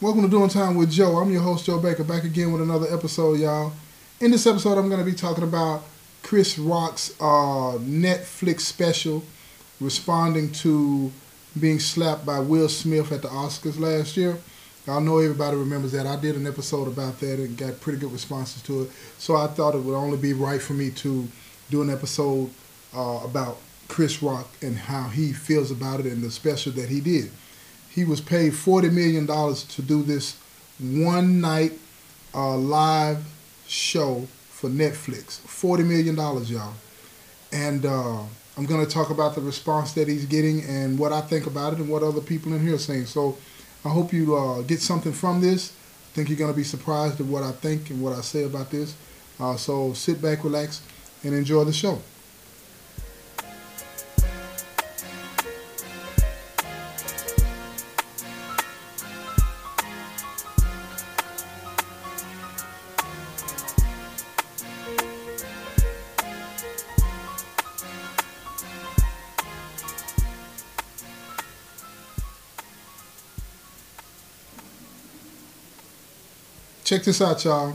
Welcome to Doing Time with Joe. I'm your host, Joe Baker, back again with another episode, y'all. In this episode, I'm going to be talking about Chris Rock's uh, Netflix special responding to being slapped by Will Smith at the Oscars last year. I know everybody remembers that. I did an episode about that and got pretty good responses to it. So I thought it would only be right for me to do an episode uh, about Chris Rock and how he feels about it and the special that he did. He was paid $40 million to do this one night uh, live show for Netflix. $40 million, y'all. And uh, I'm to talk about the response that he's getting and what I think about it and what other people in here are saying. So I hope you uh, get something from this. I think you're to be surprised at what I think and what I say about this. Uh, so sit back, relax, and enjoy the show. Check this out, y'all.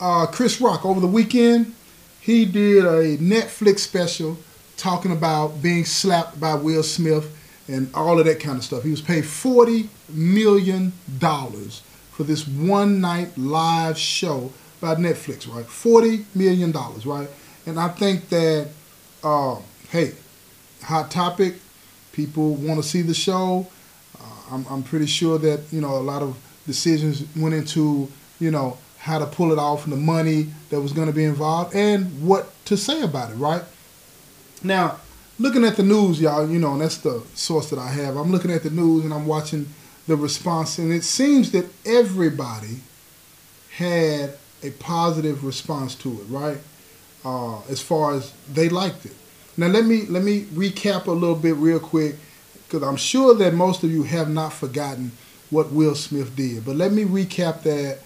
Uh, Chris Rock over the weekend, he did a Netflix special talking about being slapped by Will Smith and all of that kind of stuff. He was paid forty million dollars for this one night live show by Netflix, right? Forty million dollars, right? And I think that, uh, hey, hot topic. People want to see the show. Uh, I'm, I'm pretty sure that you know a lot of decisions went into you know, how to pull it off and the money that was going to be involved and what to say about it, right? Now, looking at the news, y'all, you know, and that's the source that I have. I'm looking at the news and I'm watching the response, and it seems that everybody had a positive response to it, right? Uh, as far as they liked it. Now let me let me recap a little bit real quick because I'm sure that most of you have not forgotten what Will Smith did. But let me recap that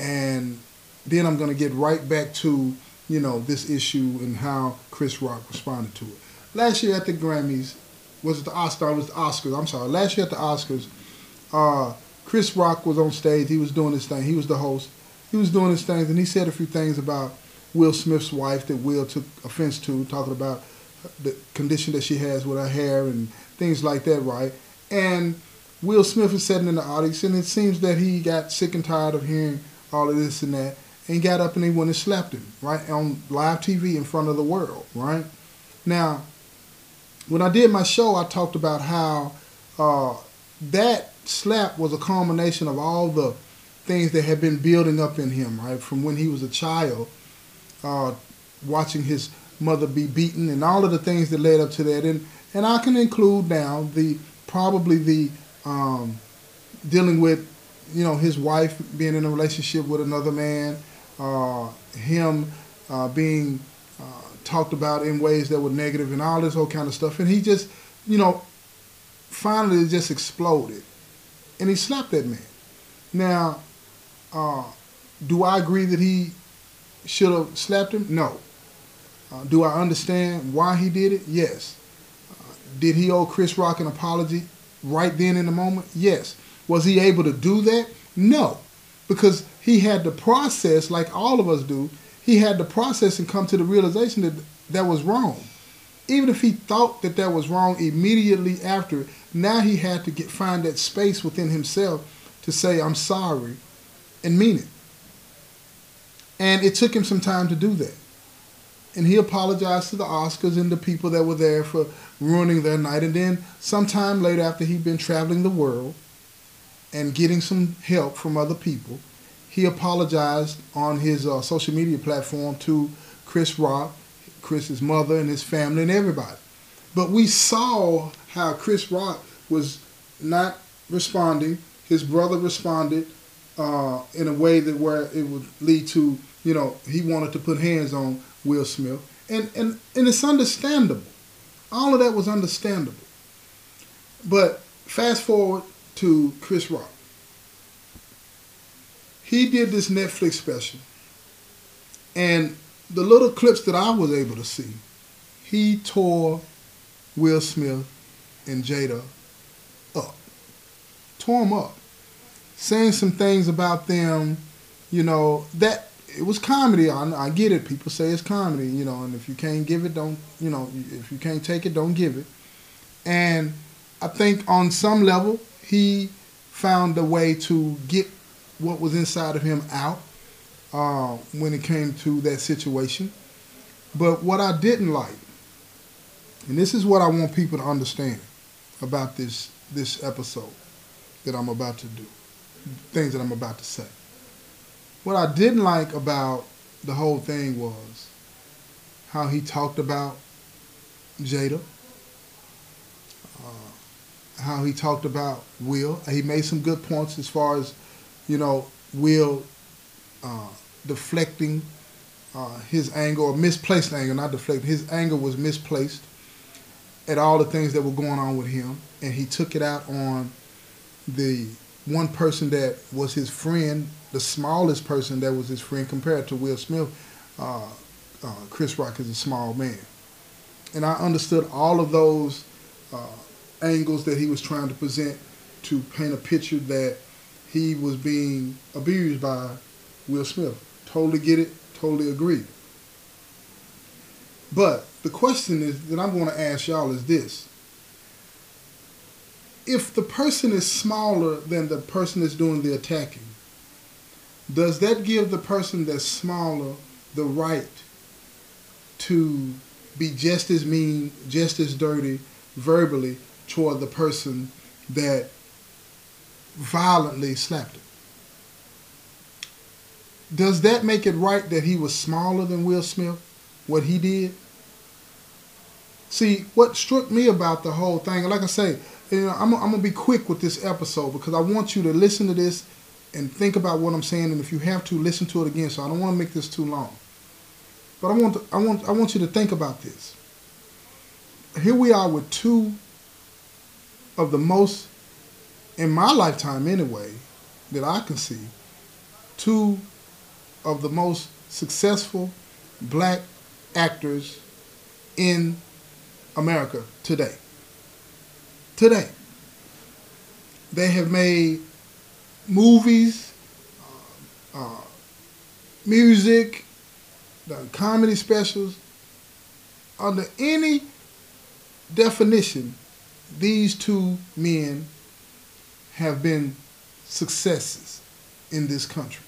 and then I'm going to get right back to you know this issue and how Chris Rock responded to it. Last year at the Grammys, was it the Oscar? It was the Oscars. I'm sorry. Last year at the Oscars, uh, Chris Rock was on stage. He was doing his thing. He was the host. He was doing his things, and he said a few things about Will Smith's wife that Will took offense to, talking about the condition that she has with her hair and things like that, right? And Will Smith is sitting in the audience, and it seems that he got sick and tired of hearing all of this and that, and got up and they went and slapped him, right, on live TV in front of the world, right? Now, when I did my show, I talked about how uh, that slap was a culmination of all the things that had been building up in him, right, from when he was a child, uh, watching his mother be beaten, and all of the things that led up to that, and and I can include now the probably the um, dealing with you know, his wife being in a relationship with another man, uh, him uh, being uh, talked about in ways that were negative and all this whole kind of stuff. And he just, you know, finally just exploded. And he slapped that man. Now, uh, do I agree that he should have slapped him? No. Uh, do I understand why he did it? Yes. Uh, did he owe Chris Rock an apology right then in the moment? Yes. Was he able to do that? No, because he had to process, like all of us do, he had to process and come to the realization that that was wrong. Even if he thought that that was wrong immediately after, now he had to get find that space within himself to say, I'm sorry, and mean it. And it took him some time to do that. And he apologized to the Oscars and the people that were there for ruining their night. And then sometime later, after he'd been traveling the world, and getting some help from other people, he apologized on his uh, social media platform to Chris Rock, Chris's mother, and his family, and everybody. But we saw how Chris Rock was not responding. His brother responded uh, in a way that where it would lead to, you know, he wanted to put hands on Will Smith, and and and it's understandable. All of that was understandable. But fast forward to Chris Rock. He did this Netflix special, and the little clips that I was able to see, he tore Will Smith and Jada up. Tore them up. saying some things about them, you know, that it was comedy. I, I get it. People say it's comedy, you know, and if you can't give it, don't, you know, if you can't take it, don't give it. And I think on some level, he found a way to get what was inside of him out uh, when it came to that situation. But what I didn't like, and this is what I want people to understand about this this episode that I'm about to do, things that I'm about to say. What I didn't like about the whole thing was how he talked about Jada, uh, how he talked about Will. He made some good points as far as, you know, Will uh, deflecting uh, his anger or misplaced anger, not deflecting. His anger was misplaced at all the things that were going on with him, and he took it out on the one person that was his friend, the smallest person that was his friend compared to Will Smith. Uh, uh, Chris Rock is a small man, and I understood all of those uh, angles that he was trying to present to paint a picture that he was being abused by Will Smith. Totally get it. Totally agree. But the question is that I'm going to ask y'all is this. If the person is smaller than the person that's doing the attacking, does that give the person that's smaller the right to be just as mean, just as dirty verbally toward the person that violently slapped him? Does that make it right that he was smaller than Will Smith, what he did? See, what struck me about the whole thing, like I say, you know, I'm, I'm going to be quick with this episode because I want you to listen to this and think about what I'm saying, and if you have to, listen to it again. So I don't want to make this too long. But I want, to, I want, I want you to think about this. Here we are with two of the most, in my lifetime anyway, that I can see, two of the most successful black actors in America today. Today. They have made movies, uh, uh, music, done comedy specials. Under any definition, these two men have been successes in this country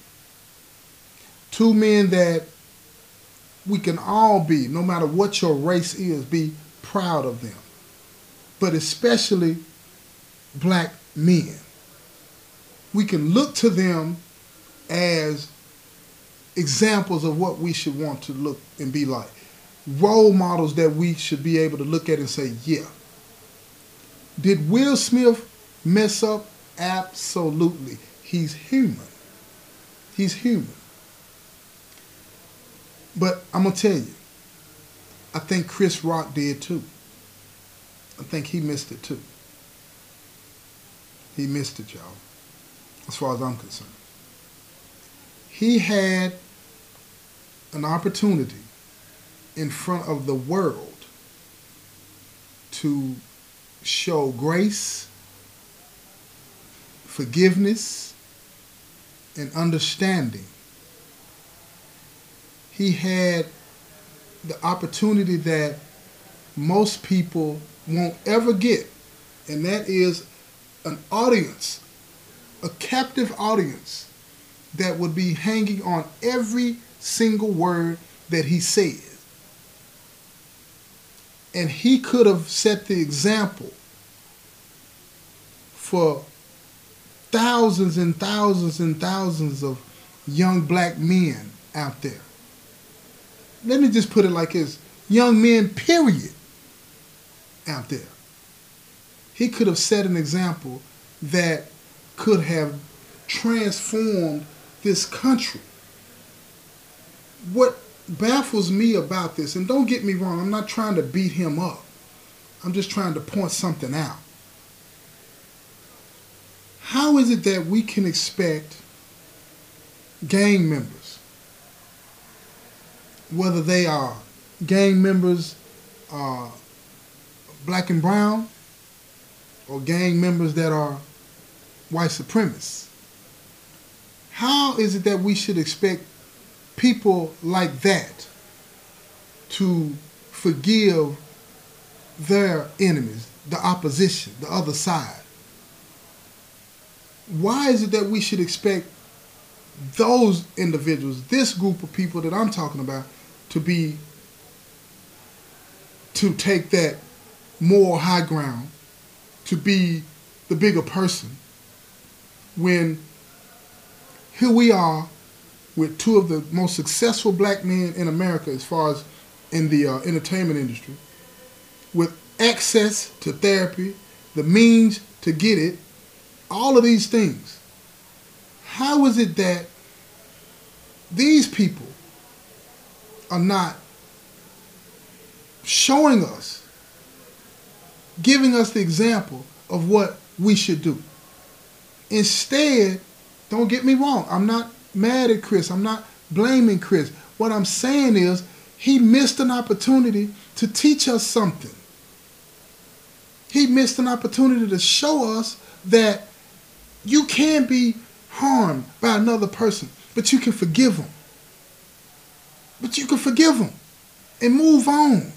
two men that we can all be, no matter what your race is, be proud of them. But especially black men. We can look to them as examples of what we should want to look and be like. Role models that we should be able to look at and say, yeah. Did Will Smith mess up? Absolutely. He's human. He's human. But I'm gonna tell you, I think Chris Rock did too. I think he missed it too. He missed it, y'all. As far as I'm concerned. He had an opportunity in front of the world to show grace, forgiveness, and understanding he had the opportunity that most people won't ever get, and that is an audience, a captive audience that would be hanging on every single word that he said. And he could have set the example for thousands and thousands and thousands of young black men out there let me just put it like this young men, period, out there. He could have set an example that could have transformed this country. What baffles me about this, and don't get me wrong, I'm not trying to beat him up. I'm just trying to point something out. How is it that we can expect gang members whether they are gang members, uh, black and brown, or gang members that are white supremacists. How is it that we should expect people like that to forgive their enemies, the opposition, the other side? Why is it that we should expect those individuals, this group of people that I'm talking about, to be to take that more high ground, to be the bigger person, when here we are with two of the most successful black men in America as far as in the uh, entertainment industry, with access to therapy, the means to get it, all of these things. How is it that these people are not showing us, giving us the example of what we should do? Instead, don't get me wrong, I'm not mad at Chris. I'm not blaming Chris. What I'm saying is he missed an opportunity to teach us something. He missed an opportunity to show us that you can be harmed by another person, but you can forgive them. But you can forgive them and move on.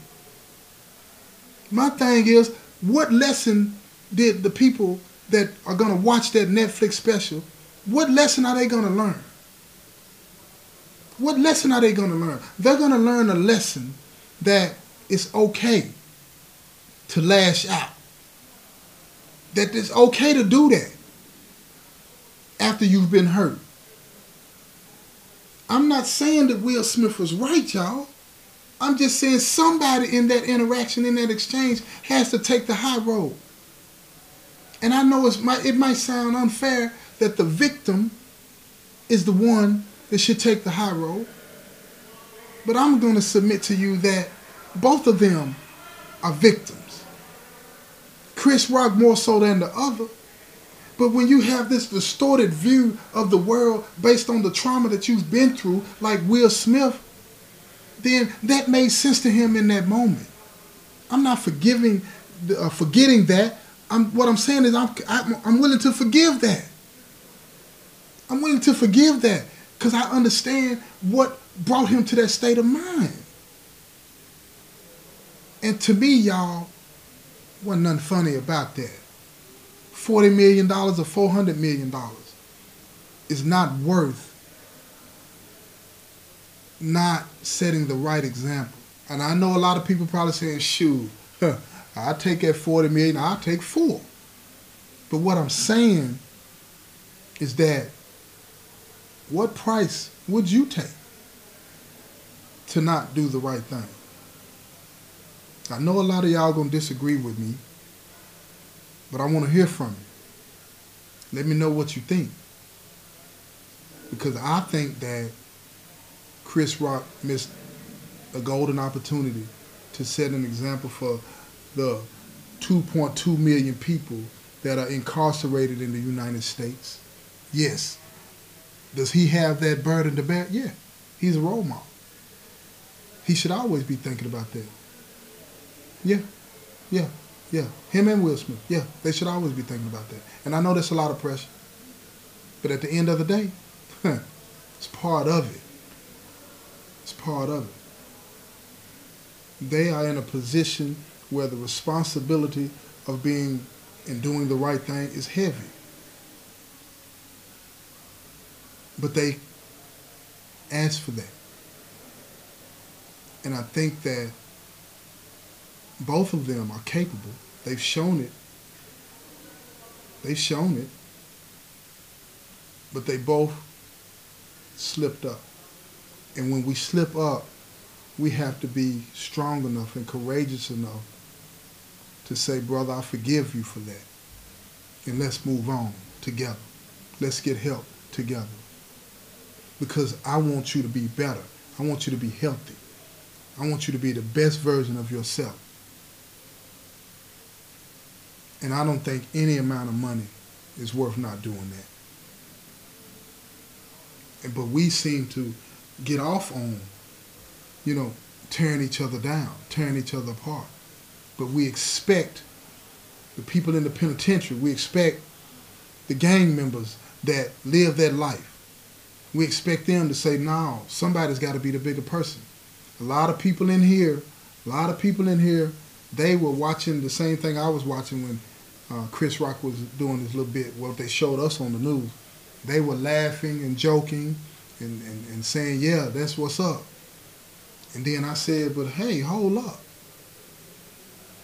My thing is, what lesson did the people that are going to watch that Netflix special, what lesson are they going to learn? What lesson are they going to learn? They're going to learn a lesson that it's okay to lash out. That it's okay to do that after you've been hurt. I'm not saying that Will Smith was right, y'all. I'm just saying somebody in that interaction, in that exchange, has to take the high road. And I know it might sound unfair that the victim is the one that should take the high road. But I'm going to submit to you that both of them are victims. Chris Rock more so than the other. But when you have this distorted view of the world based on the trauma that you've been through, like Will Smith, then that made sense to him in that moment. I'm not forgiving, uh, forgetting that. I'm, what I'm saying is I'm, I'm, I'm willing to forgive that. I'm willing to forgive that because I understand what brought him to that state of mind. And to me, y'all, wasn't nothing funny about that. $40 million or $400 million is not worth not setting the right example. And I know a lot of people probably saying, shoot, huh, I'll take that 40 million, I'll take four. But what I'm saying is that what price would you take to not do the right thing? I know a lot of y'all gonna disagree with me, but I want to hear from you. Let me know what you think. Because I think that Chris Rock missed a golden opportunity to set an example for the 2.2 million people that are incarcerated in the United States. Yes, does he have that burden to bear? Yeah, he's a role model. He should always be thinking about that. Yeah, yeah, yeah. Him and Will Smith. Yeah, they should always be thinking about that. And I know that's a lot of pressure. But at the end of the day, it's part of it. It's part of it. They are in a position where the responsibility of being and doing the right thing is heavy. But they asked for that. And I think that both of them are capable. They've shown it. They've shown it. But they both slipped up. And when we slip up, we have to be strong enough and courageous enough to say, brother, I forgive you for that. And let's move on together. Let's get help together because I want you to be better. I want you to be healthy. I want you to be the best version of yourself. And I don't think any amount of money is worth not doing that. But we seem to get off on, you know, tearing each other down, tearing each other apart. But we expect the people in the penitentiary, we expect the gang members that live that life we expect them to say, no, somebody's got to be the bigger person. A lot of people in here, a lot of people in here, they were watching the same thing I was watching when uh, Chris Rock was doing his little bit, what they showed us on the news. They were laughing and joking and, and, and saying, yeah, that's what's up. And then I said, but hey, hold up.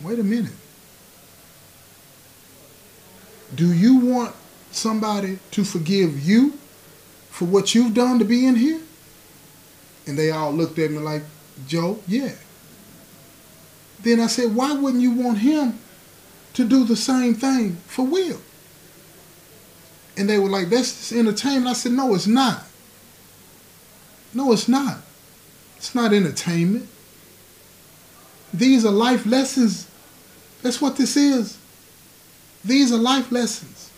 Wait a minute. Do you want somebody to forgive you for what you've done to be in here? And they all looked at me like, Joe, yeah. Then I said, why wouldn't you want him to do the same thing for Will? And they were like, that's entertainment. I said, no, it's not. No, it's not. It's not entertainment. These are life lessons. That's what this is. These are life lessons.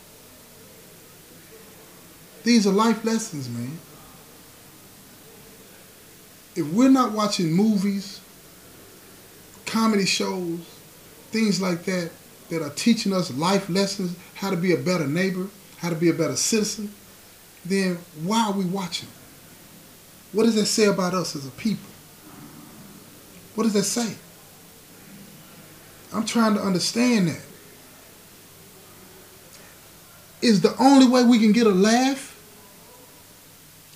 These are life lessons, man. If we're not watching movies, comedy shows, things like that, that are teaching us life lessons, how to be a better neighbor, how to be a better citizen, then why are we watching? What does that say about us as a people? What does that say? I'm trying to understand that. Is the only way we can get a laugh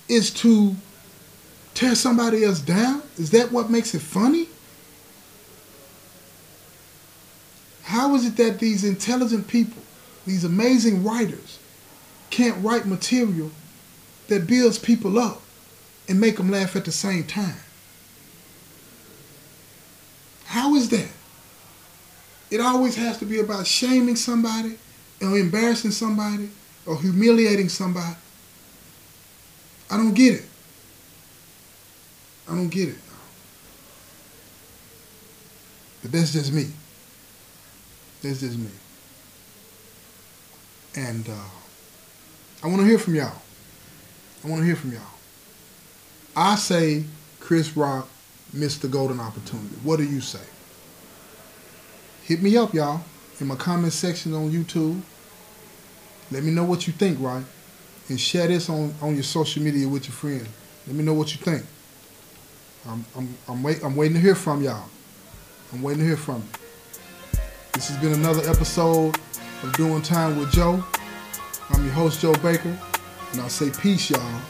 is to tear somebody else down? Is that what makes it funny? How is it that these intelligent people, these amazing writers, can't write material that builds people up and make them laugh at the same time? How is that? It always has to be about shaming somebody or embarrassing somebody or humiliating somebody. I don't get it. I don't get it. But that's just me. That's just me. And uh, I want to hear from y'all. I want to hear from y'all. I say Chris Rock missed the golden opportunity. What do you say? Hit me up, y'all, in my comment section on YouTube. Let me know what you think, right? And share this on, on your social media with your friends. Let me know what you think. I'm, I'm, I'm, wait, I'm waiting to hear from y'all. I'm waiting to hear from you. This has been another episode of Doing Time with Joe. I'm your host, Joe Baker, and I'll say peace, y'all.